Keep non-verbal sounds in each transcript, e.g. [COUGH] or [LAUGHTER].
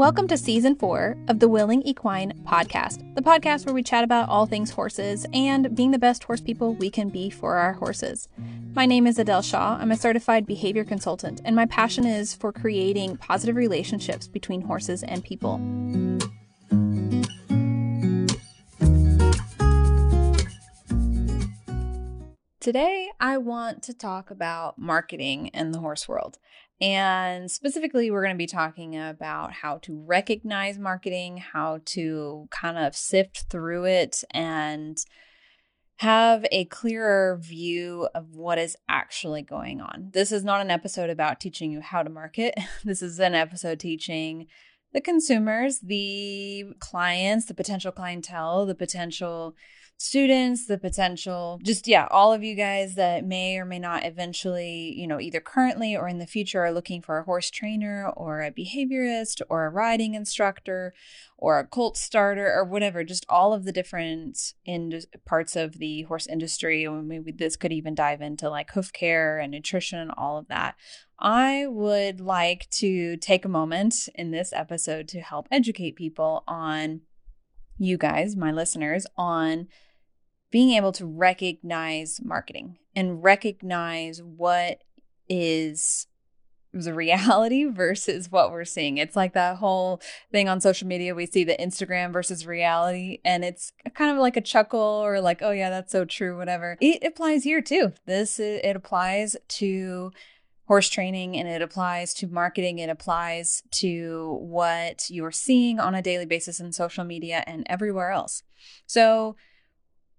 Welcome to season four of the Willing Equine podcast, the podcast where we chat about all things horses and being the best horse people we can be for our horses. My name is Adele Shaw. I'm a certified behavior consultant, and my passion is for creating positive relationships between horses and people. Today, I want to talk about marketing in the horse world. And specifically, we're going to be talking about how to recognize marketing, how to kind of sift through it, and have a clearer view of what is actually going on. This is not an episode about teaching you how to market. [LAUGHS] This is an episode teaching the consumers, the clients, the potential clientele, the potential students, the potential, just yeah, all of you guys that may or may not eventually, you know, either currently or in the future are looking for a horse trainer or a behaviorist or a riding instructor or a colt starter or whatever, just all of the different in parts of the horse industry. And maybe this could even dive into like hoof care and nutrition, and all of that. I would like to take a moment in this episode to help educate people on you guys, my listeners, on being able to recognize marketing and recognize what is the reality [LAUGHS] versus what we're seeing. It's like that whole thing on social media. We see the Instagram versus reality, and it's kind of like a chuckle or like, oh, yeah, that's so true, whatever. It applies here too. This, uh, it applies to horse training and it applies to marketing. It applies to what you're seeing on a daily basis in social media and everywhere else. So,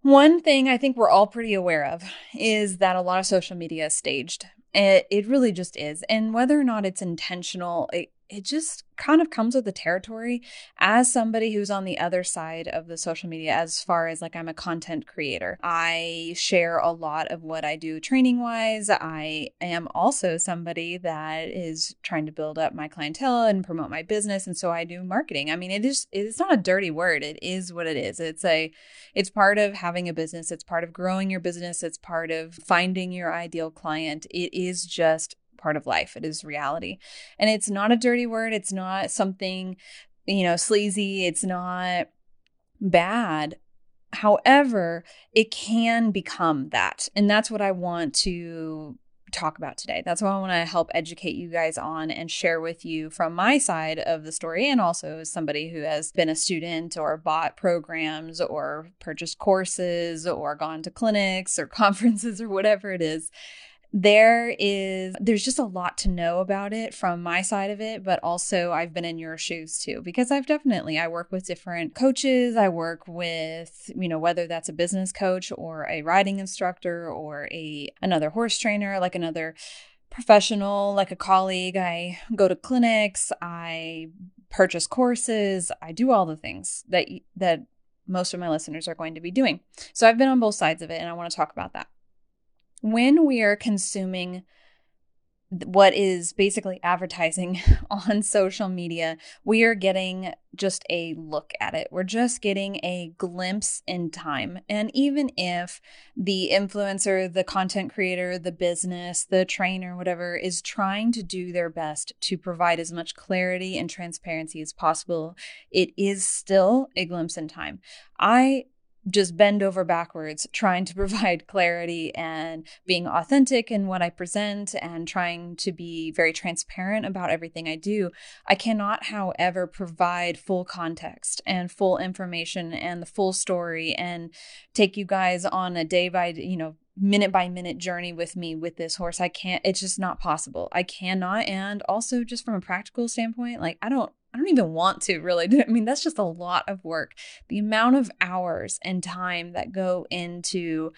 one thing I think we're all pretty aware of is that a lot of social media is staged. It, it really just is. And whether or not it's intentional, it, it just kind of comes with the territory as somebody who's on the other side of the social media as far as like I'm a content creator. I share a lot of what I do training wise. I am also somebody that is trying to build up my clientele and promote my business and so I do marketing. I mean, it is it's not a dirty word. It is what it is. It's a it's part of having a business. It's part of growing your business. It's part of finding your ideal client. It is just part of life. It is reality. And it's not a dirty word. It's not something, you know, sleazy. It's not bad. However, it can become that. And that's what I want to talk about today. That's what I want to help educate you guys on and share with you from my side of the story, and also as somebody who has been a student or bought programs or purchased courses or gone to clinics or [LAUGHS] conferences or whatever it is there is there's just a lot to know about it from my side of it but also i've been in your shoes too because i've definitely i work with different coaches. I work with you know whether that's a business coach or a riding instructor or a another horse trainer like another professional like a colleague. I go to clinics i purchase courses i do all the things that that most of my listeners are going to be doing. So i've been on both sides of it and i want to talk about that when we are consuming what is basically advertising [LAUGHS] on social media, we are getting just a look at it. We're just getting a glimpse in time. And even if the influencer, the content creator, the business, the trainer, whatever, is trying to do their best to provide as much clarity and transparency as possible, it is still a glimpse in time. I just bend over backwards trying to [LAUGHS] provide clarity and being authentic in what I present and trying to be very transparent about everything I do. I cannot, however, provide full context and full information and the full story and take you guys on a day by, you know, minute by minute journey with me with this horse. I can't, it's just not possible. I cannot. And also, just from a practical standpoint, like, I don't I don't even want to really. [LAUGHS] I mean, that's just a lot of work. The amount of hours and time that go into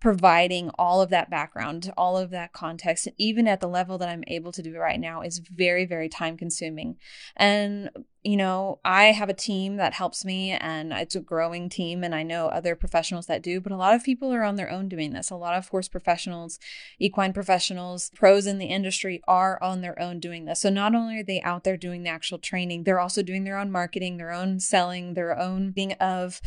providing all of that background, all of that context, even at the level that I'm able to do right now, is very, very time consuming. And, you know, I have a team that helps me and it's a growing team, and I know other professionals that do, but a lot of people are on their own doing this. A lot of horse professionals, equine professionals, pros in the industry are on their own doing this. So not only are they out there doing the actual training, they're also doing their own marketing, their own selling, their own being of,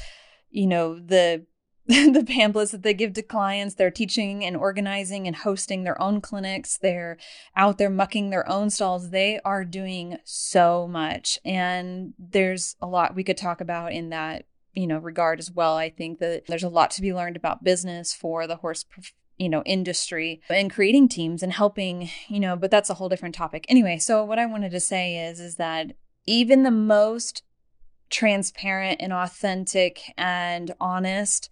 you know, the [LAUGHS] the pamphlets that they give to clients. They're teaching and organizing and hosting their own clinics. They're out there mucking their own stalls. They are doing so much. And there's a lot we could talk about in that, you know, regard as well. I think that there's a lot to be learned about business for the horse you know industry and creating teams and helping you know but that's a whole different topic anyway so what i wanted to say is is that even the most transparent and authentic and honest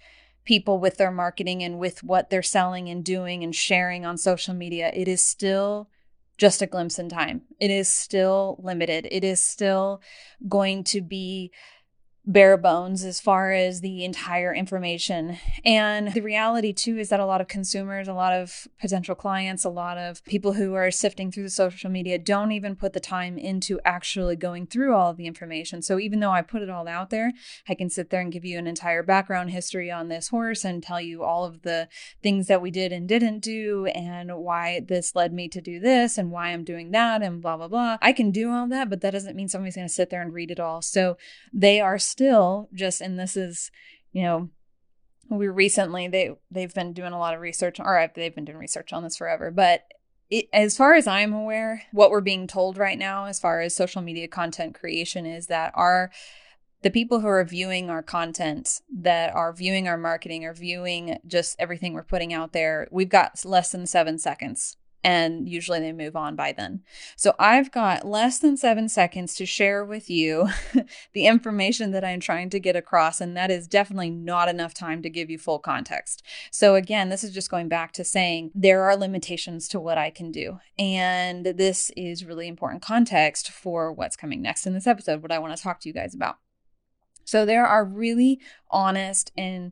people with their marketing and with what they're selling and doing and sharing on social media, it is still just a glimpse in time. It is still limited. It is still going to be bare bones as far as the entire information. And the reality, too, is that a lot of consumers, a lot of potential clients, a lot of people who are sifting through the social media don't even put the time into actually going through all of the information. So even though I put it all out there, I can sit there and give you an entire background history on this horse and tell you all of the things that we did and didn't do and why this led me to do this and why I'm doing that and blah, blah, blah. I can do all that, but that doesn't mean somebody's going to sit there and read it all. So they are still just, and this is, you know, we recently they they've been doing a lot of research, or they've been doing research on this forever, but. It, as far as I'm aware, what we're being told right now, as far as social media content creation, is that our the people who are viewing our content, that are viewing our marketing, are viewing just everything we're putting out there, we've got less than seven seconds and usually they move on by then. So I've got less than seven seconds to share with you [LAUGHS] the information that I'm trying to get across, and that is definitely not enough time to give you full context. So again, this is just going back to saying there are limitations to what I can do, and this is really important context for what's coming next in this episode, what I want to talk to you guys about. So there are really honest and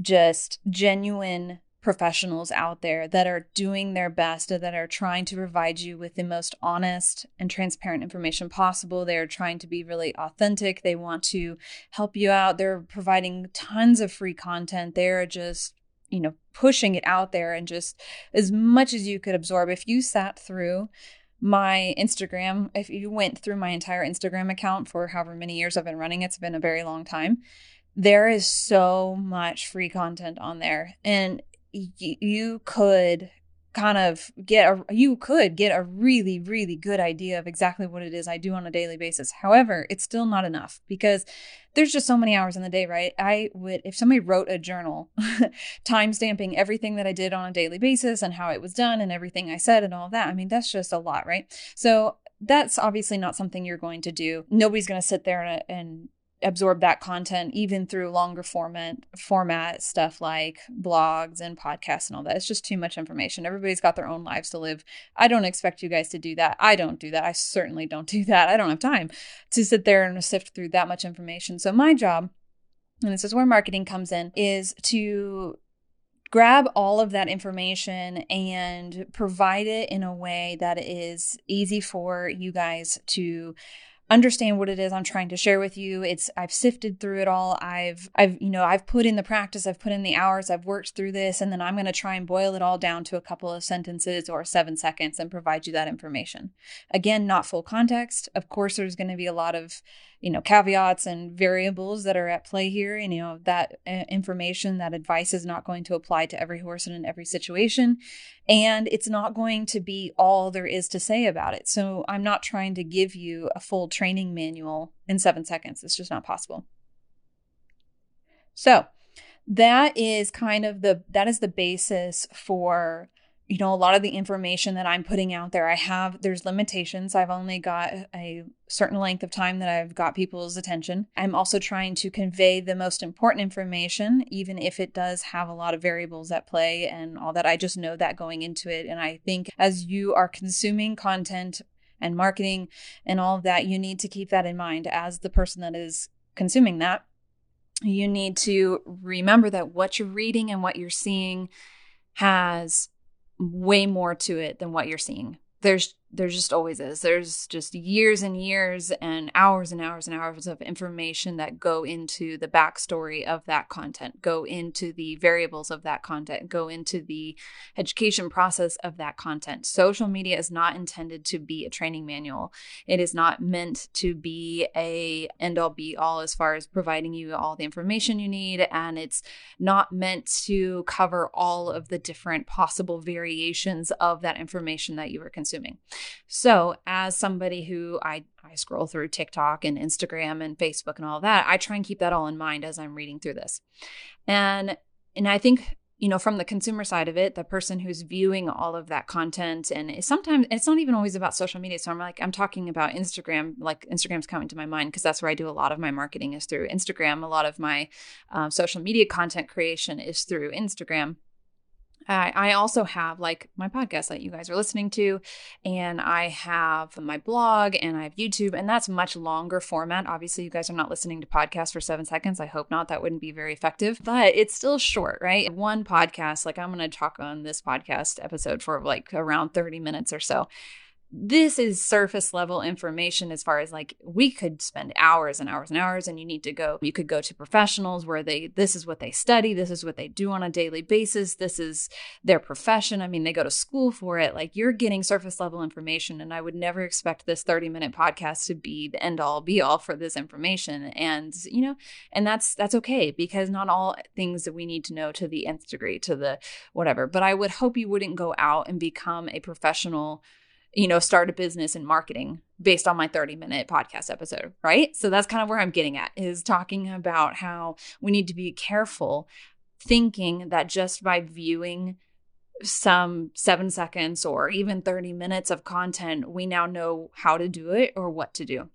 just genuine professionals out there that are doing their best and that are trying to provide you with the most honest and transparent information possible. They are trying to be really authentic. They want to help you out. They're providing tons of free content. They're just, you know, pushing it out there and just as much as you could absorb. If you sat through my Instagram, if you went through my entire Instagram account for however many years I've been running, it's been a very long time there is so much free content on there and you could kind of get a you could get a really really good idea of exactly what it is I do on a daily basis. However, it's still not enough because there's just so many hours in the day, right? I would if somebody wrote a journal [LAUGHS] time stamping everything that I did on a daily basis and how it was done and everything I said and all that. I mean, that's just a lot, right? So that's obviously not something you're going to do. Nobody's going to sit there and, and absorb that content even through longer format format stuff like blogs and podcasts and all that. It's just too much information. Everybody's got their own lives to live. I don't expect you guys to do that. I don't do that. I certainly don't do that. I don't have time to sit there and sift through that much information. So my job, and this is where marketing comes in, is to grab all of that information and provide it in a way that is easy for you guys to understand what it is I'm trying to share with you. It's I've sifted through it all. I've I've you know, I've put in the practice, I've put in the hours, I've worked through this and then I'm going to try and boil it all down to a couple of sentences or 7 seconds and provide you that information. Again, not full context. Of course there's going to be a lot of you know caveats and variables that are at play here and you know that uh, information that advice is not going to apply to every horse and in every situation and it's not going to be all there is to say about it. So i'm not trying to give you a full training manual in 7 seconds. It's just not possible. So that is kind of the that is the basis for you know, a lot of the information that I'm putting out there, I have, there's limitations. I've only got a certain length of time that I've got people's attention. I'm also trying to convey the most important information, even if it does have a lot of variables at play and all that. I just know that going into it. And I think as you are consuming content and marketing and all of that, you need to keep that in mind as the person that is consuming that. You need to remember that what you're reading and what you're seeing has way more to it than what you're seeing. There's there just always is. There's just years and years and hours and hours and hours of information that go into the backstory of that content, go into the variables of that content, go into the education process of that content. Social media is not intended to be a training manual. It is not meant to be a end all be all as far as providing you all the information you need and it's not meant to cover all of the different possible variations of that information that you are consuming. So, as somebody who I, I scroll through TikTok and Instagram and Facebook and all that, I try and keep that all in mind as I'm reading through this. And and I think you know from the consumer side of it the person who's viewing all of that content and sometimes it's not even always about social media. So i'm like i'm talking about instagram like instagram's coming to my mind because that's where i do a lot of my marketing is through instagram. A lot of my um, social media content creation is through instagram I, I also have like my podcast that you guys are listening to, and I have my blog and I have YouTube, and that's much longer format. Obviously, you guys are not listening to podcasts for seven seconds. I hope not. That wouldn't be very effective, but it's still short, right? One podcast, like I'm going to talk on this podcast episode for like around 30 minutes or so this is surface level information as far as like we could spend hours and hours and hours and you need to go you could go to professionals where they this is what they study this is what they do on a daily basis this is their profession. I mean they go to school for it. Like you're getting surface level information and i would never expect this 30 minute podcast to be the end all be all for this information. And you know and that's that's okay because not all things that we need to know to the nth degree to the whatever. But i would hope you wouldn't go out and become a professional you know, start a business in marketing based on my 30 minute podcast episode, right? So that's kind of where I'm getting at is talking about how we need to be careful thinking that just by viewing some seven seconds or even 30 minutes of content, we now know how to do it or what to do.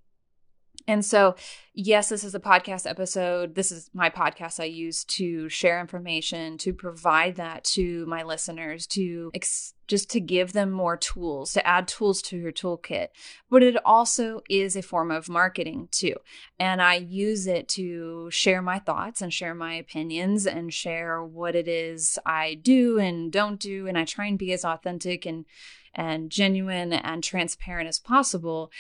And so, yes, this is a podcast episode. This is my podcast I use to share information, to provide that to my listeners, to ex- just to give them more tools, to add tools to your toolkit. But it also is a form of marketing too. And I use it to share my thoughts and share my opinions and share what it is I do and don't do. And I try and be as authentic and and genuine and transparent as possible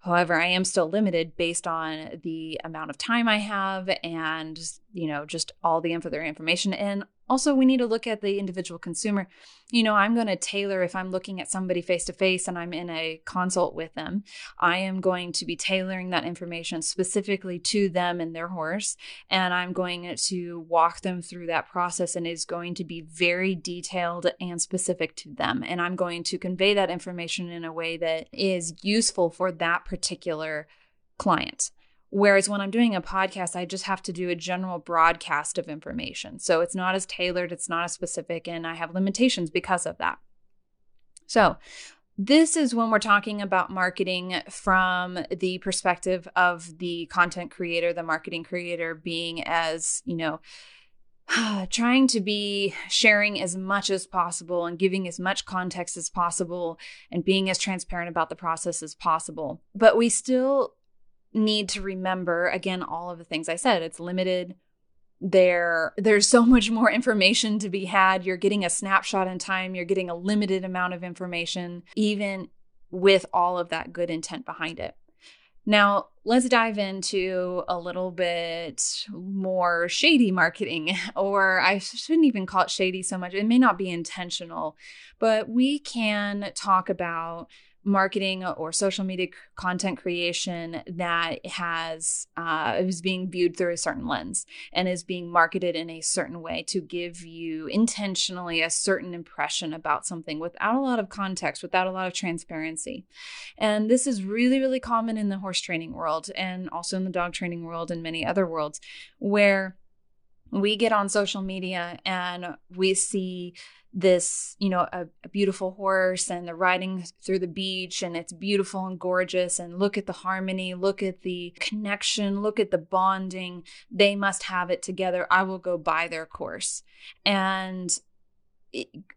However, I am still limited based on the amount of time I have and, you know, just all the info, other information. And also, we need to look at the individual consumer. You know, I'm going to tailor if I'm looking at somebody face to face and I'm in a consult with them, I am going to be tailoring that information specifically to them and their horse. And I'm going to walk them through that process and is going to be very detailed and specific to them. And I'm going to convey that information in a way that is useful for that particular client. Whereas when I'm doing a podcast, I just have to do a general broadcast of information. So it's not as tailored, it's not as specific, and I have limitations because of that. So, this is when we're talking about marketing from the perspective of the content creator, the marketing creator being as, you know, [SIGHS] trying to be sharing as much as possible and giving as much context as possible and being as transparent about the process as possible. But we still need to remember again all of the things I said. It's limited. There there's so much more information to be had. You're getting a snapshot in time, you're getting a limited amount of information even with all of that good intent behind it. Now, let's dive into a little bit more shady marketing, [LAUGHS] or I shouldn't even call it shady so much. It may not be intentional, but we can talk about marketing or social media content creation that has uh, is being viewed through a certain lens and is being marketed in a certain way to give you intentionally a certain impression about something without a lot of context without a lot of transparency. And this is really really common in the horse training world and also in the dog training world and many other worlds where we get on social media and we see this, you know, a, a, beautiful horse and they're riding through the beach and it's beautiful and gorgeous. And look at the harmony, look at the connection, look at the bonding. They must have it together. I will go buy their course. And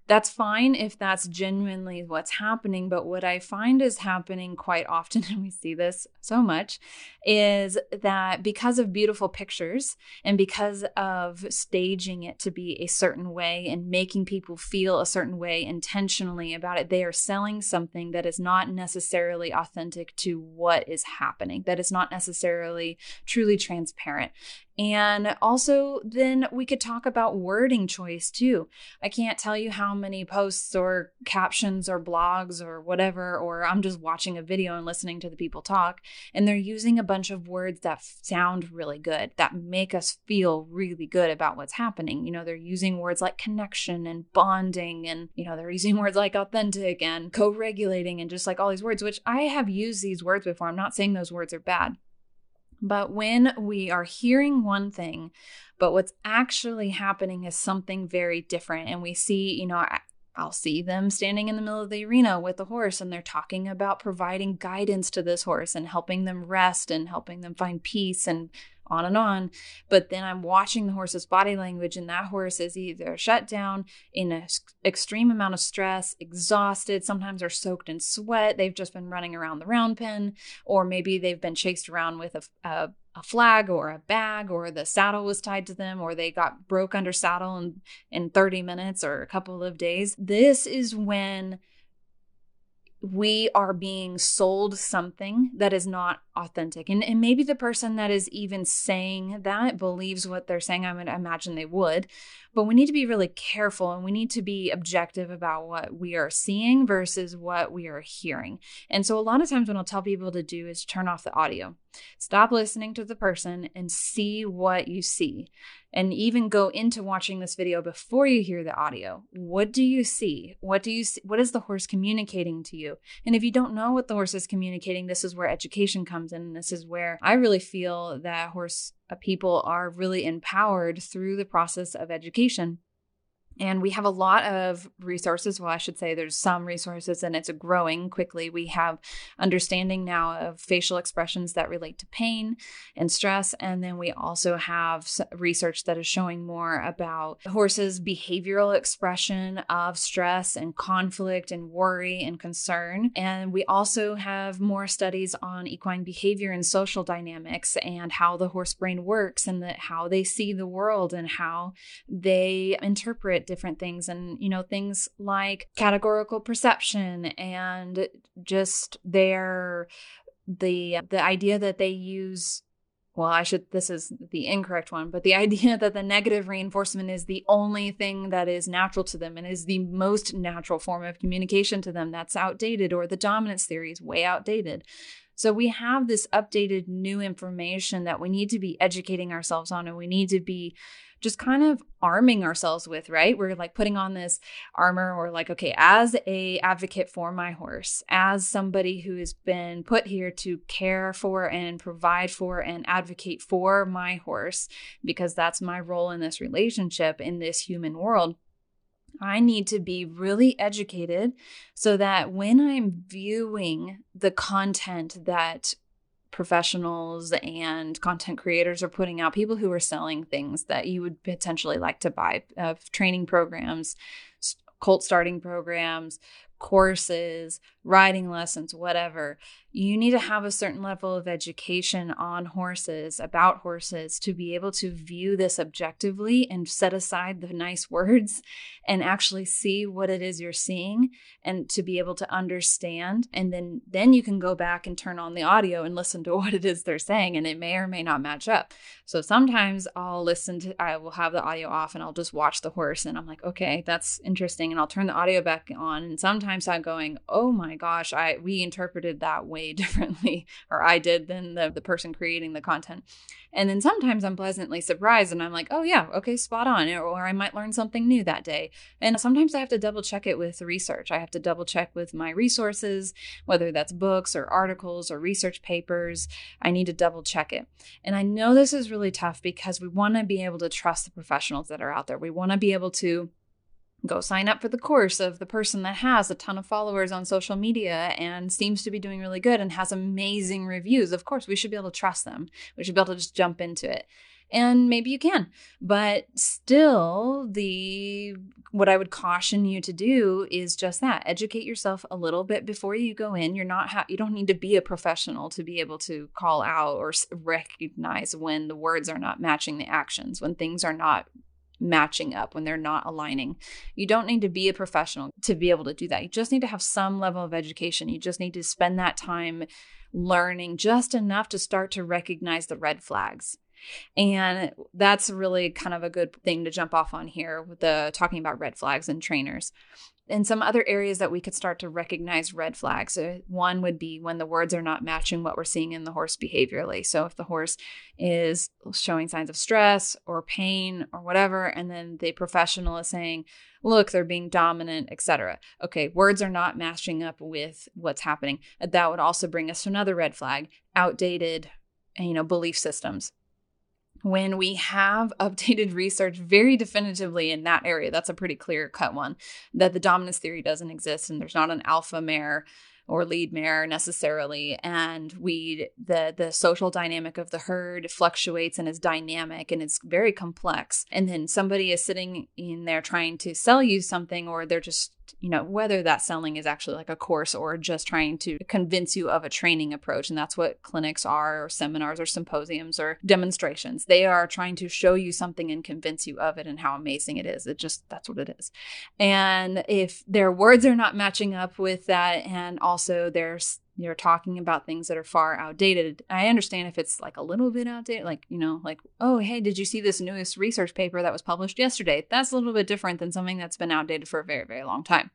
that's fine if that's genuinely what's happening. But what I find is happening quite often, [LAUGHS] and we see this so much, is that because of beautiful pictures and because of staging it to be a certain way and making people feel a certain way intentionally about it, they are selling something that is not necessarily authentic to what is happening, that is not necessarily truly transparent. And also, then we could talk about wording choice too. I can't tell you how many posts or captions or blogs or whatever, or I'm just watching a video and listening to the people talk, and they're using a bunch of words that sound really good, that make us feel really good about what's happening. You know, they're using words like connection and bonding, and, you know, they're using words like authentic and co regulating and just like all these words, which I have used these words before. I'm not saying those words are bad. But when we are hearing one thing, but what's actually happening is something very different, and we see, you know, I'll see them standing in the middle of the arena with a horse and they're talking about providing guidance to this horse and helping them rest and helping them find peace and on and on. But then I'm watching the horse's body language, and that horse is either shut down in an extreme amount of stress, exhausted, sometimes they're soaked in sweat. They've just been running around the round pen, or maybe they've been chased around with a, a a flag or a bag or the saddle was tied to them or they got broke under saddle in, in 30 minutes or a couple of days. This is when we are being sold something that is not authentic. And, and maybe the person that is even saying that believes what they're saying. I would imagine they would. But we need to be really careful and we need to be objective about what we are seeing versus what we are hearing. And so, a lot of times, what I'll tell people to do is turn off the audio, stop listening to the person, and see what you see. And even go into watching this video before you hear the audio. What do you see? What do you see? What is the horse communicating to you? And if you don't know what the horse is communicating, this is where education comes in. This is where I really feel that horse people are really empowered through the process of education. And we have a lot of resources. Well, I should say there's some resources and it's growing quickly. We have understanding now of facial expressions that relate to pain and stress. And then we also have research that is showing more about horses' behavioral expression of stress and conflict and worry and concern. And we also have more studies on equine behavior and social dynamics and how the horse brain works and the, how they see the world and how they interpret at different things and you know things like categorical perception and just their the the idea that they use well i should this is the incorrect one but the [LAUGHS] idea that the negative reinforcement is the only thing that is natural to them and is the most natural form of communication to them that's outdated or the dominance theory is way outdated. So we have this updated new information that we need to be educating ourselves on and we need to be just kind of arming ourselves with, right? We're like putting on this armor or like, okay, as a advocate for my horse, as somebody who has been put here to care for and provide for and advocate for my horse, because that's my role in this relationship in this human world. I need to be really educated so that when I'm viewing the content that professionals and content creators are putting out, people who are selling things that you would potentially like to buy, uh, training programs, colt starting programs, courses, riding lessons, whatever. You need to have a certain level of education on horses, about horses, to be able to view this objectively and set aside the nice words [LAUGHS] and actually see what it is you're seeing and to be able to understand. And then, then you can go back and turn on the audio and listen to [LAUGHS] what it is they're saying, and it may or may not match up. So sometimes I'll listen to, I will have the audio off and I'll just watch the horse and I'm like, okay, that's interesting. And I'll turn the audio back on. And sometimes I'm going, oh my my gosh, I we interpreted that way [LAUGHS] differently, or I did than the, the person creating the content. And then sometimes I'm pleasantly surprised and I'm like, oh yeah, okay, spot on. Or I might learn something new that day. And sometimes I have to double check it with research. I have to double check with my resources, whether that's books or articles or research papers. I need to double check it. And I know this is really tough because we want to be able to trust the professionals that are out there. We want to be able to go sign up for the course of the person that has a ton of followers on social media and seems to be doing really good and has amazing reviews. Of course, we should be able to trust them. We should be able to just jump into it. And maybe you can. But still, the what I would caution you to do is just that. Educate yourself a little bit before you go in. You're not ha- you don't need to be a professional to be able to call out or recognize when the words are not matching the actions, when things are not matching up, when they're not aligning. You don't need to be a professional to be able to do that. You just need to have some level of education. You just need to spend that time learning just enough to start to recognize the red flags. And that's really kind of a good thing to jump off on here with the talking about red flags and trainers and some other areas that we could start to recognize red flags. Uh, one would be when the words are not matching what we're seeing in the horse behaviorally. So if the horse is showing signs of stress or pain or whatever, and then the professional is saying, look, they're being dominant, etc. Okay, words are not matching up with what's happening. That would also bring us to another red flag, outdated, you know, belief systems when we have [LAUGHS] updated research very definitively in that area, that's a pretty clear cut one, that the dominance theory doesn't exist and there's not an alpha mare or lead mare necessarily and we the the social dynamic of the herd fluctuates and is dynamic and it's very complex and then somebody is sitting in there trying to sell you something or they're just you know, whether that selling is actually like a course or just trying to convince you of a training approach. And that's what clinics are, or seminars, or symposiums, or demonstrations. They are trying to show you something and convince you of it and how amazing it is. It just, that's what it is. And if their words are not matching up with that, and also there's you're talking about things that are far outdated. I understand if it's like a little bit outdated, like, you know, like, oh, hey, did you see this newest research paper that was published yesterday? That's a little bit different than something that's been outdated for a very, very long time.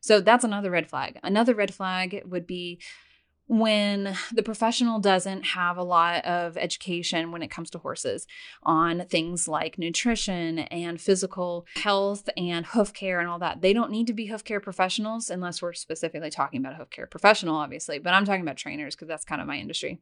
So that's another red flag. Another red flag would be when the professional doesn't have a lot of education when it comes to horses on things like nutrition and physical health and hoof care and all that. They don't need to be hoof care professionals unless we're specifically talking about a hoof care professional, obviously, but I'm talking about trainers because that's kind of my industry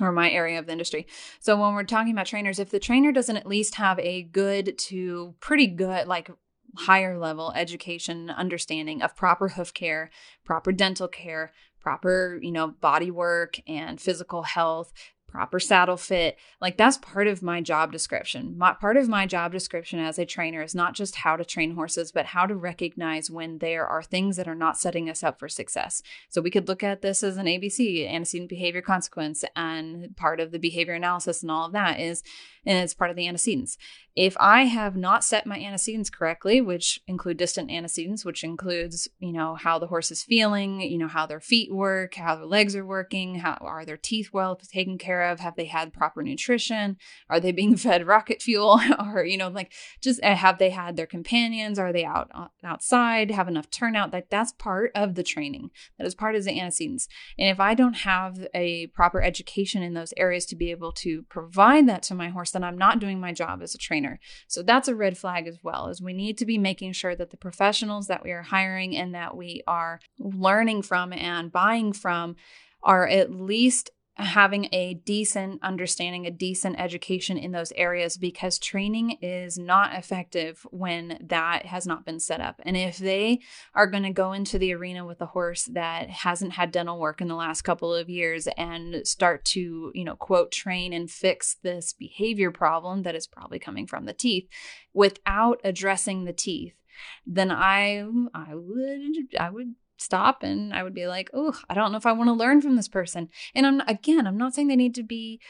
or my area of the industry. So when we're talking about trainers, if the trainer doesn't at least have a good to pretty good, like higher level education understanding of proper hoof care, proper dental care, proper, you know, body work and physical health, proper saddle fit. Like that's part of my job description. My, part of my job description as a trainer is not just how to train horses, but how to recognize when there are things that are not setting us up for success. So we could look at this as an ABC, antecedent behavior consequence, and part of the behavior analysis and all of that is, and it's part of the antecedents. If I have not set my antecedents correctly, which include distant antecedents, which includes, you know, how the horse is feeling, you know, how their feet work, how their legs are working, how are their teeth well taken care of, have they had proper nutrition, are they being [LAUGHS] fed rocket fuel, [LAUGHS] or, you know, like just uh, have they had their companions, are they out uh, outside, have enough turnout? Like that's part of the training. That is part of the antecedents. And if I don't have a proper education in those areas to be able to provide that to my horse, then I'm not doing my job as a trainer So that's a red flag as well, is we need to be making sure that the professionals that we are hiring and that we are learning from and buying from are at least having a decent understanding, a decent education in those areas because training is not effective when that has not been set up. And if they are going to go into the arena with a horse that hasn't had dental work in the last couple of years and start to, you know, quote, train and fix this behavior problem that is probably coming from the teeth without addressing the teeth, then I I would I would stop and I would be like, oh, I don't know if I want to learn from this person. And I'm again, I'm not saying they need to be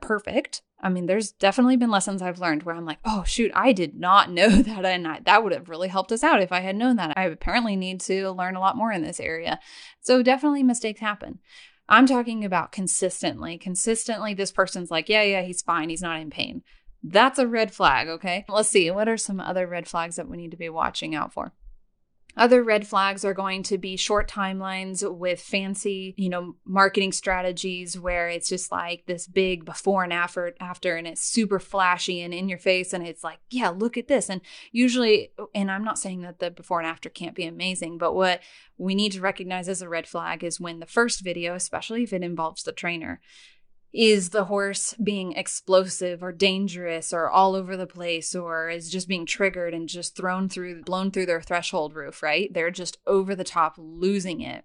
perfect. I mean, there's definitely been lessons I've learned where I'm like, oh shoot, I did not [LAUGHS] know that, and I, that would have really helped us out if I had known that. I apparently need to learn a lot more in this area. So definitely mistakes happen. I'm talking about consistently. Consistently, this person's like, yeah, yeah, he's fine. He's not in pain. That's a red flag, okay? Let's see. What are some other red flags that we need to be watching out for? Other red flags are going to be short timelines with fancy, you know, marketing strategies where it's just like this big before and after after and it's super flashy and in your face and it's like, yeah, look at this. And usually and I'm not saying that the before and after can't be amazing, but what we need to recognize as a red flag is when the first video, especially if it involves the trainer, is the horse being explosive or dangerous or all over the place or is just being triggered and just thrown through blown through their threshold roof right? They're just over the top losing it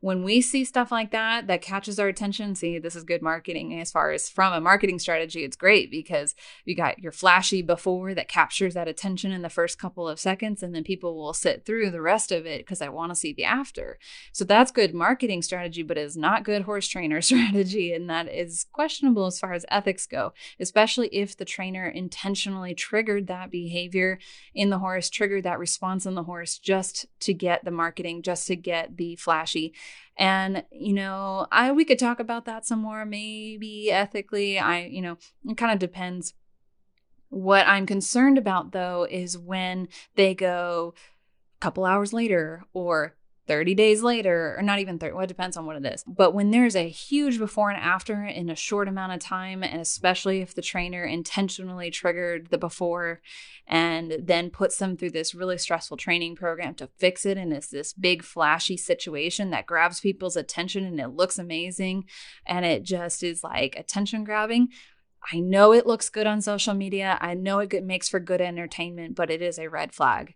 when we see stuff like that that catches our attention, see, this is good marketing. As far as from a marketing strategy, it's great because you got your flashy before that captures that attention in the first couple of seconds, and then people will sit through the rest of it because I want to see the after. So that's good marketing strategy, but is not good horse trainer [LAUGHS] strategy. And that is questionable as far as ethics go, especially if the trainer intentionally triggered that behavior in the horse, triggered that response in the horse just to get the marketing, just to get the flashy. And, you know, I we could talk about that some more, maybe ethically. I, you know, it kind of depends. What I'm concerned about though is when they go a couple hours later or 30 days later, or not even 30, well, it depends on what it is. But when there's a huge before and after in a short amount of time, and especially if the trainer intentionally triggered the before and then puts them through this really stressful training program to fix it, and it's this big flashy situation that grabs people's attention and it looks amazing and it just is like attention grabbing. I know it looks good on social media. I know it makes for good entertainment, but it is a red flag.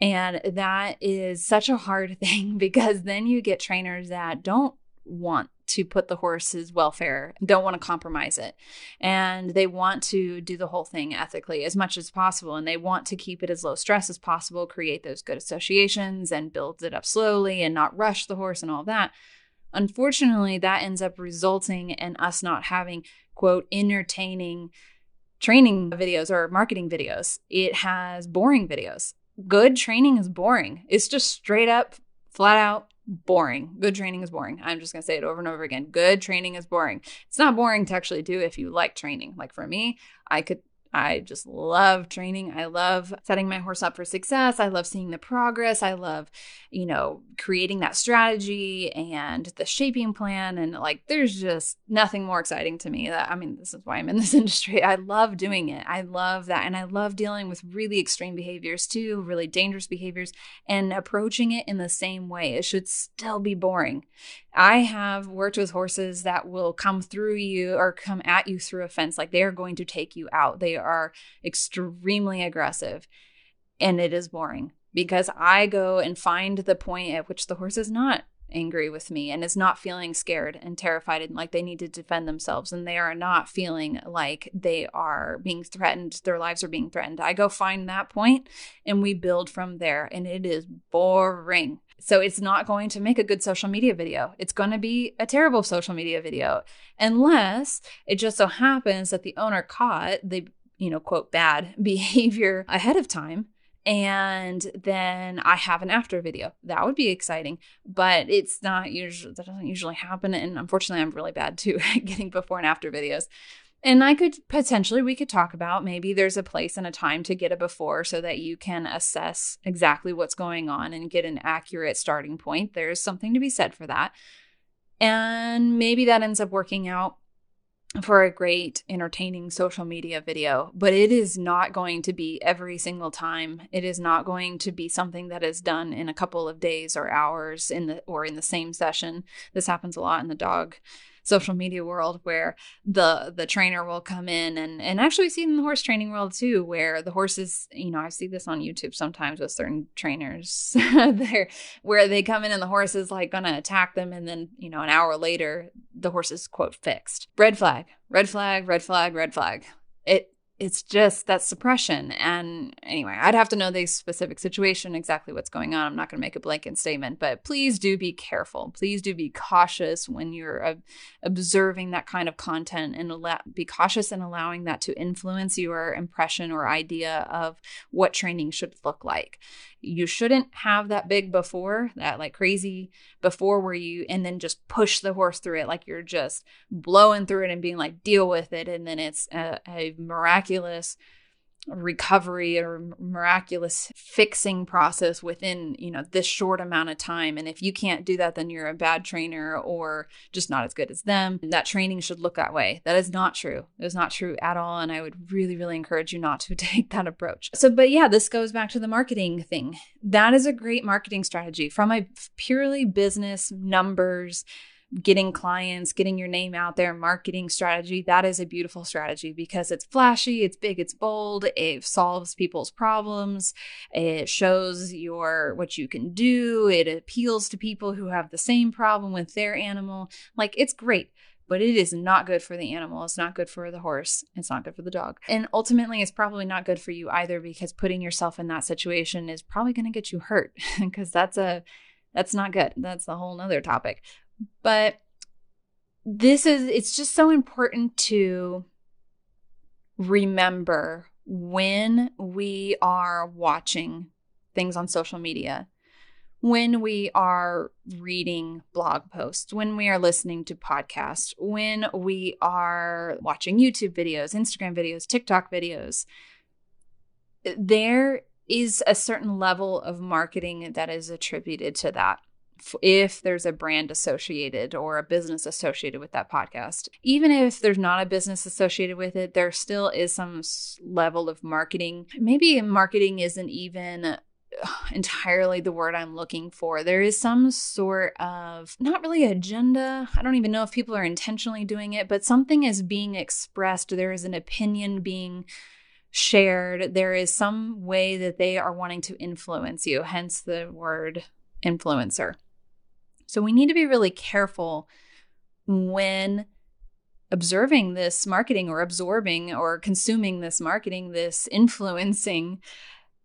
And that is such a hard [LAUGHS] thing because then you get trainers that don't want to put the horse's welfare, don't want to compromise it. And they want to do the whole thing ethically as much as possible. And they want to keep it as low stress as possible, create those good associations and build it up slowly and not rush the horse and all that. Unfortunately, that ends up resulting in us not having, quote, entertaining training videos or marketing videos. It has boring videos good training is boring. It's just straight up, flat out boring. Good training is boring. I'm just going to say it over and over again. Good training is boring. It's not boring to actually do if you like training. Like for me, I could I just love training. I love setting my horse up for success. I love seeing the progress. I love, you know, creating that strategy and the shaping plan. And like, there's just nothing more exciting to me. That I mean, this is why I'm in this [LAUGHS] industry. I love doing it. I love that. And I love dealing with really extreme behaviors too, really dangerous behaviors, and approaching it in the same way. It should still be boring. I have worked with horses that will come through you or come at you through a fence. Like they are going to take you out. They are extremely aggressive and it is boring because I go and find the point at which the horse is not angry with me and is not feeling scared and terrified and like they need to defend themselves and they are not feeling like they are being threatened their lives are being threatened i go find that point and we build from there and it is boring so it's not going to make a good social media video. It's going to be a terrible social media video unless it just so happens that the owner caught the, you know, quote, bad [LAUGHS] behavior ahead of time. And then I have an after video. That would be exciting, but it's not usually, that doesn't usually happen. And unfortunately, I'm really bad too [LAUGHS] at getting before and after videos. And I could potentially, we could talk about maybe there's a place and a time to get a before so that you can assess exactly what's going on and get an accurate starting point. There's something to be said for that. And maybe that ends up working out for a great entertaining social media video but it is not going to be every single time. It is not going to be something that is done in a couple of days or hours in the or in the same session. This happens a lot in the dog social media world where the the trainer will come in and and actually we see in the horse training world too where the horses you know I see this on YouTube sometimes with certain trainers [LAUGHS] there where they come in and the horse is like gonna attack them and then you know an hour later the horse is quote fixed. Red flag red flag red flag red flag. It it's just that suppression. And anyway, I'd have to know the specific situation, exactly what's going on. I'm not going to make a blanket statement, but please do be careful. Please do be cautious when you're uh, observing that kind of content and be cautious in allowing that to influence your impression or idea of what training should look like you shouldn't have that big before, that like crazy before where you, and then just push the horse through it like you're just blowing through it and being like, deal with it. And then it's a, a miraculous recovery or miraculous fixing process within you know this short amount of time. And if you can't do that then you're a bad trainer or just not as good as them. That training should look that way. That is not true. It is not true at all. And i would really really encourage you not to [LAUGHS] take that approach. So but yeah this goes back to the marketing thing. That is a great marketing strategy. From a purely business numbers getting clients, getting your name out there, marketing strategy, that is a beautiful strategy because it's flashy, it's big, it's bold, it solves people's problems, it shows your what you can do, it appeals to people who have the same problem with their animal. Like it's great but it is not good for the animal. It's not good for the horse. It's not good for the dog. And ultimately, it's probably not good for you either because putting yourself in that situation is probably going to get you hurt [LAUGHS] because that's a that's not good. That's a whole nother topic. But this is, it's just so important to remember when we are watching things on social media, when we are reading blog posts, when we are listening to podcasts, when we are watching YouTube videos, Instagram videos, TikTok videos. There is a certain level of marketing that is attributed to that if there's a brand associated or a business associated with that podcast. Even if there's not a business associated with it, there still is some level of marketing. Maybe marketing isn't even [SIGHS] entirely the word I'm looking for. There is some sort of not really agenda. I don't even know if people are intentionally doing it, but something is being expressed. There is an opinion being shared. There is some way that they are wanting to influence you, hence the word influencer. So we need to be really careful when observing this marketing or absorbing or consuming this marketing, this [LAUGHS] influencing,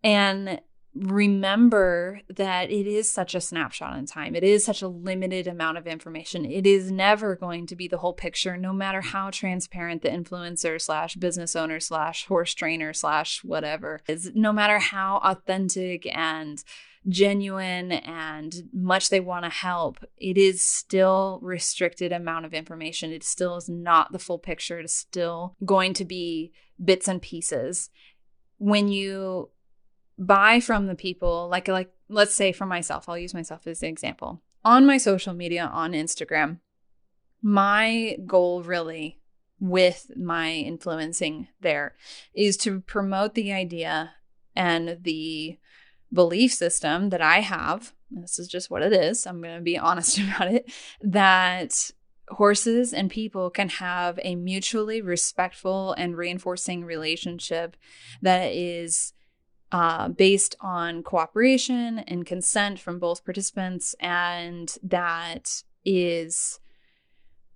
and remember that it is such a snapshot in time. It is such a limited amount of information. It is never going to be the whole picture, no matter how transparent the influencer slash business owner slash horse trainer slash whatever is, no matter how authentic and genuine and much they want to help, it is still restricted amount of information. It still is not the full picture. It is still going to be bits and pieces. When you buy from the people like like let's say for myself i'll use myself as an example on my social media on instagram my goal really with my influencing there is to promote the idea and the belief system that i have this is just what it is i'm going to be [LAUGHS] honest about it that horses and people can have a mutually respectful and reinforcing relationship that is uh, based on cooperation and consent from both participants, and that is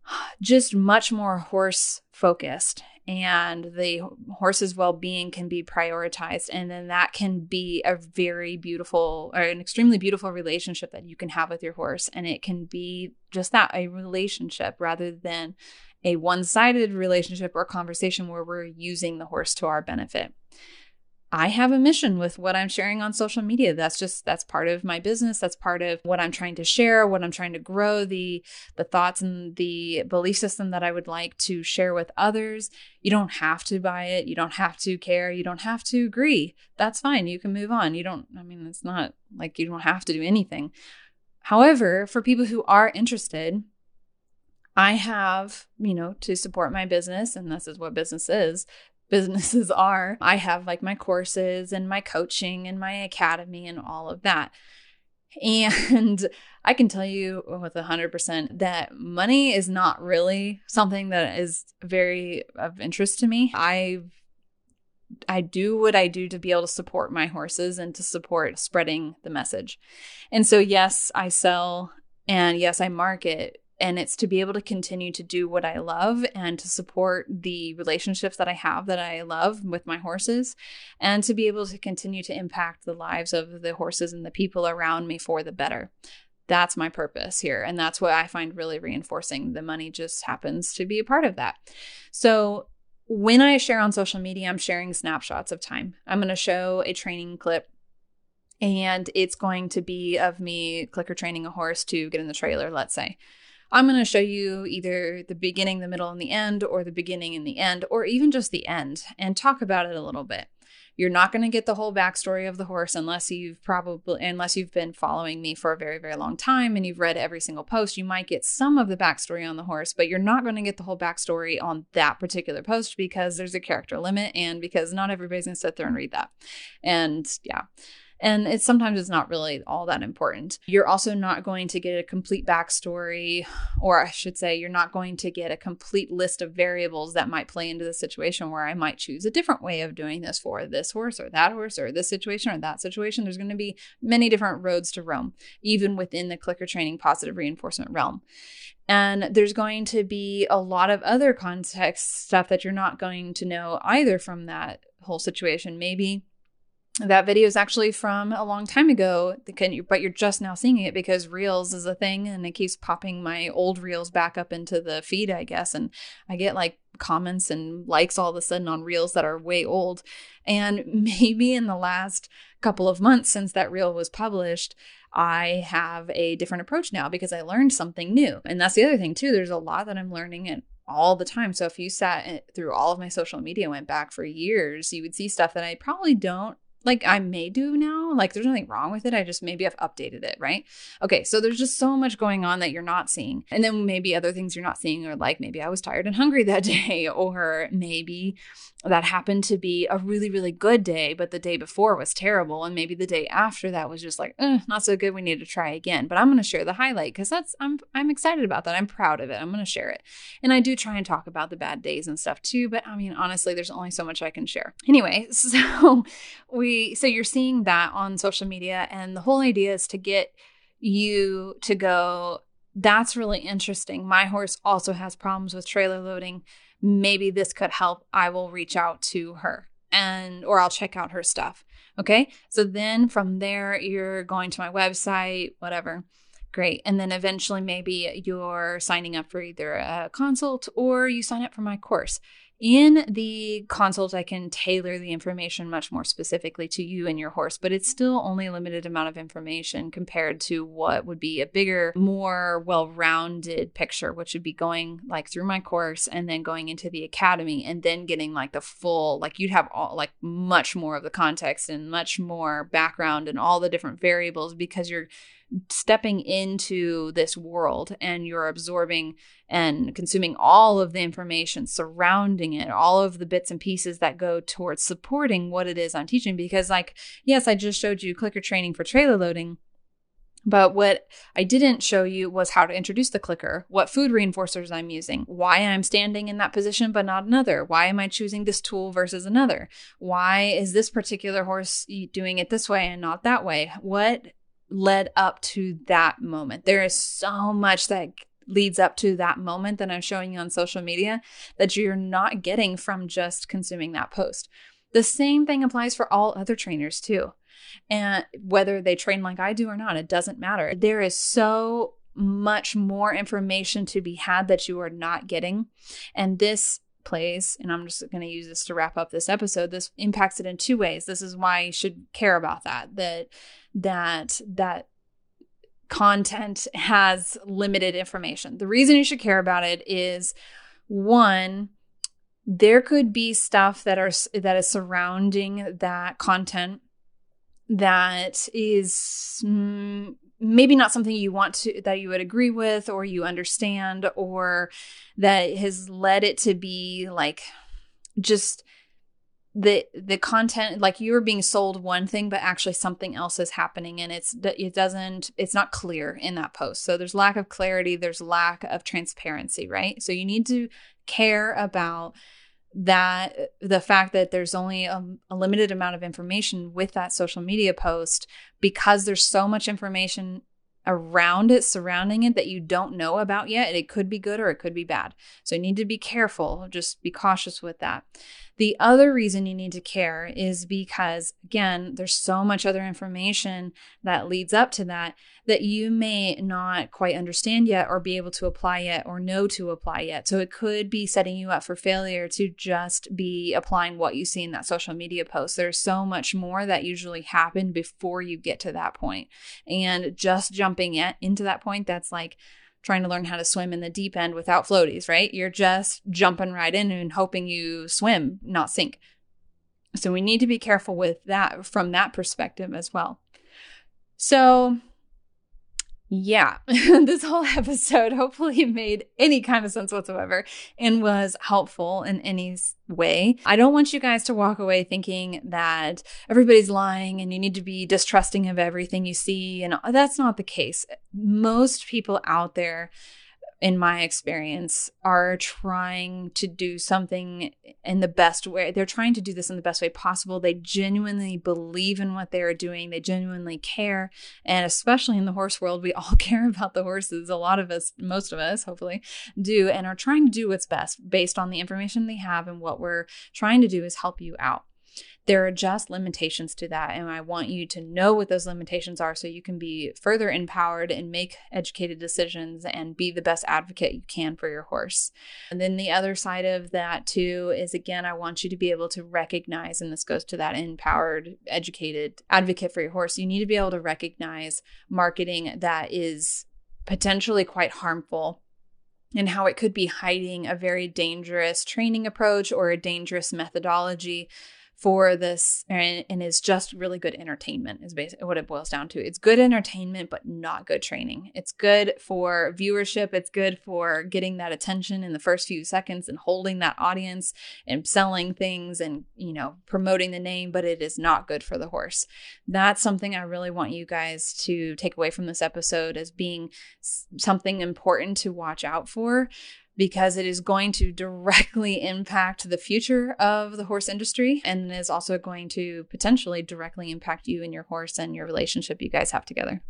[SIGHS] just much more horse focused and the horse's well-being can be prioritized and then that can be a very beautiful or an extremely beautiful relationship that you can have with your horse and it can be just that a relationship rather than a one-sided relationship or conversation where we're using the horse to our benefit I have a mission with what I'm sharing on social media. That's just that's part of my business. That's part of what I'm trying to share, what I'm trying to grow, the the thoughts and the belief system that I would like to share with others. You don't have to buy it. You don't have to care. You don't have to agree. That's fine. You can move on. You don't I mean, it's not like you don't have to do anything. However, for people who are interested, I have, you know, to support my business, and this is what business is businesses [LAUGHS] are. I have like my courses and my coaching and my academy and all of that. And [LAUGHS] I can tell you with 100% that money is not really something that is very of interest to me. I I do what I do to be able to support my horses and to support spreading the message. And so yes, I sell and yes, I market, and it's to be able to continue to do what I love and to support the relationships that I have that I love with my horses and to be able to continue to impact the lives of the horses and the people around me for the better. That's my purpose here. And that's what I find really reinforcing. The money just happens to be a part of that. So, when I share on social media, I'm sharing snapshots of time. I'm going to show a training clip and it's going to be of me clicker training a horse to get in the trailer, let's say. I'm going to show you either the beginning, the middle, and the end, or the beginning and the end, or even just the end, and talk about it a little bit. You're not going to get the whole backstory of the horse unless you've probably unless you've been following me for a very very long time and you've read every single post. You might get some of the backstory on the horse, but you're not going to get the whole backstory on that particular post because there's a character limit and because not everybody's going to sit there and read that. And yeah. And it's sometimes it's not really all that important. You're also not going to get a complete backstory, or I should say, you're not going to get a complete list of variables that might play into the situation where I might choose a different way of doing this for this horse or that horse or this situation or that situation. There's going to be many different roads to Rome, even within the clicker training positive reinforcement realm. And there's going to be a lot of other context stuff that you're not going to know either from that whole situation. Maybe that video is actually from a long time ago, but you're just now seeing it because Reels is a thing and it keeps popping my old Reels back up into the feed, I guess. And I get like comments and likes all of a sudden on Reels that are way old. And [LAUGHS] maybe in the last couple of months since that Reel was published, I have a different approach now because I learned something new. And that's the other thing, too. There's a lot that I'm learning and all the time. So if you sat eh, through all of my social media, went back for years, you would see stuff that I probably don't like I may do now. Like there's nothing wrong with it. I just maybe I've updated it, right? Okay, so there's just so much going on that you're not seeing. And then maybe other things you're not seeing are like maybe I was tired and hungry [LAUGHS] that day, or maybe that happened to be a really, really good day, but the day before was terrible. And maybe the day after that was just like, eh, not so good. We need to try again. But I'm gonna share the highlight because that's I'm I'm excited about that. I'm proud of it. I'm gonna share it. And I do try and talk about the bad days and stuff too, but I mean honestly, there's only so much I can share. Anyway, [LAUGHS] so we so you're seeing that on social media and the whole idea is to get you to go that's really interesting. My horse also has problems with trailer loading. Maybe this could help. I will reach out to her and or i'll check out her stuff. Okay? So then from there you're going to my website whatever. Great. And then eventually maybe you're signing up for either a consult or you sign up for my course in the consult, I can tailor the information much more specifically to you and your horse, but it's still only a limited amount of information compared to what would be a bigger, more well rounded picture, which would be going like through my course and then going into the academy and then getting like the full, like you'd have all like much more of the context and much more background and all the different variables because you're stepping into this world and you're absorbing and consuming all of the information surrounding it, all of the bits and pieces that go towards supporting what it is I'm teaching. Because, like, yes, I just showed you clicker training for trailer loading. But what I didn't show you was how to introduce the clicker, what food reinforcers I'm using, why I'm standing in that position but not another, why am I choosing this tool versus another, why is this particular horse doing it this way and not that way, what led up to that moment. There is so much that leads up to that moment that I'm showing you on social media that you're not getting from just consuming that post. The same thing applies for all other trainers too. And whether they train like I do or not, it doesn't matter. There is so much more information to be had that you are not getting. And this plays, and I'm just going to use this to wrap up this episode. This impacts it in two ways. This is why you should care about that. That that that content has limited information. The reason you should care about it is one there could be stuff that are that is surrounding that content that is mm, maybe not something you want to that you would agree with or you understand or that has led it to be like just the the content like you're being sold one thing but actually something else is happening and it's it doesn't it's not clear in that post so there's lack of clarity there's lack of transparency right so you need to care about that the fact that there's only a, a limited amount of information with that social media post because there's so much information around it, surrounding it that you don't know about yet. It could be good or it could be bad. So you need to be careful. Just be cautious with that. The other reason you need to care is because, again, there's so much other information that leads up to that that you may not quite understand yet or be able to apply yet or know to apply yet. So it could be setting you up for failure to just be applying what you see in that social media post. There's so much more that usually happen before you get to that point. And just jumping into that point, that's like, trying to learn how to swim in the deep end without floaties, right? You're just jumping right in and hoping you swim, not sink. So we need to be careful with that from that perspective as well. So yeah, [LAUGHS] this whole episode hopefully made any kind of sense whatsoever and was helpful in any way. I don't want you guys to walk away thinking that everybody's lying and you need to be distrusting of everything you see. And uh, that's not the case. Most people out there in my experience, are trying to do something in the best way. They're trying to do this in the best way possible. They genuinely believe in what they are doing, they genuinely care. And especially in the horse world, we all [LAUGHS] care about the horses. A lot of us, most of us, hopefully, do, and are trying to do what's best based on the information they have. And what we're trying to do is help you out there are just limitations to that. And I want you to know what those limitations are so you can be further empowered and make educated decisions and be the best advocate you can for your horse. And then the other side of that, too, is again, I want you to be able to recognize, and this goes to that empowered, educated advocate for your horse. You need to be able to recognize marketing that is potentially quite harmful and how it could be hiding a very dangerous training approach or a dangerous methodology for this and, and is just really good entertainment is basically what it boils down to. It's good entertainment but not good training. It's good for viewership. It's good for getting that attention in the first few seconds and holding that audience and selling things and you know promoting the name but it is not good for the horse. That's something i really want you guys to take away from this episode as being something important to watch out for because it is going to directly [LAUGHS] impact the future of the horse industry and is also going to potentially directly impact you and your horse and your relationship you guys have together.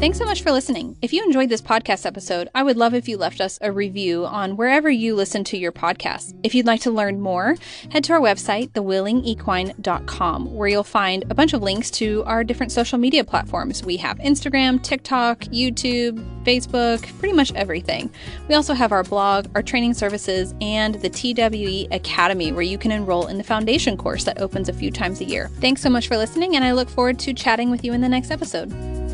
Thanks so much for listening. If you enjoyed this podcast episode, I would love if you left us a review on wherever you listen to your podcasts. If you'd like to learn more, head to our website, thewillingequine.com, where you'll find a bunch of links to our different social media platforms. We have Instagram, TikTok, YouTube, Facebook, pretty much everything. We also have our blog, our training services, and the TWE Academy, where you can enroll in the foundation course that opens a few times a year. Thanks so much for listening, and I look forward to chatting with you in the next episode.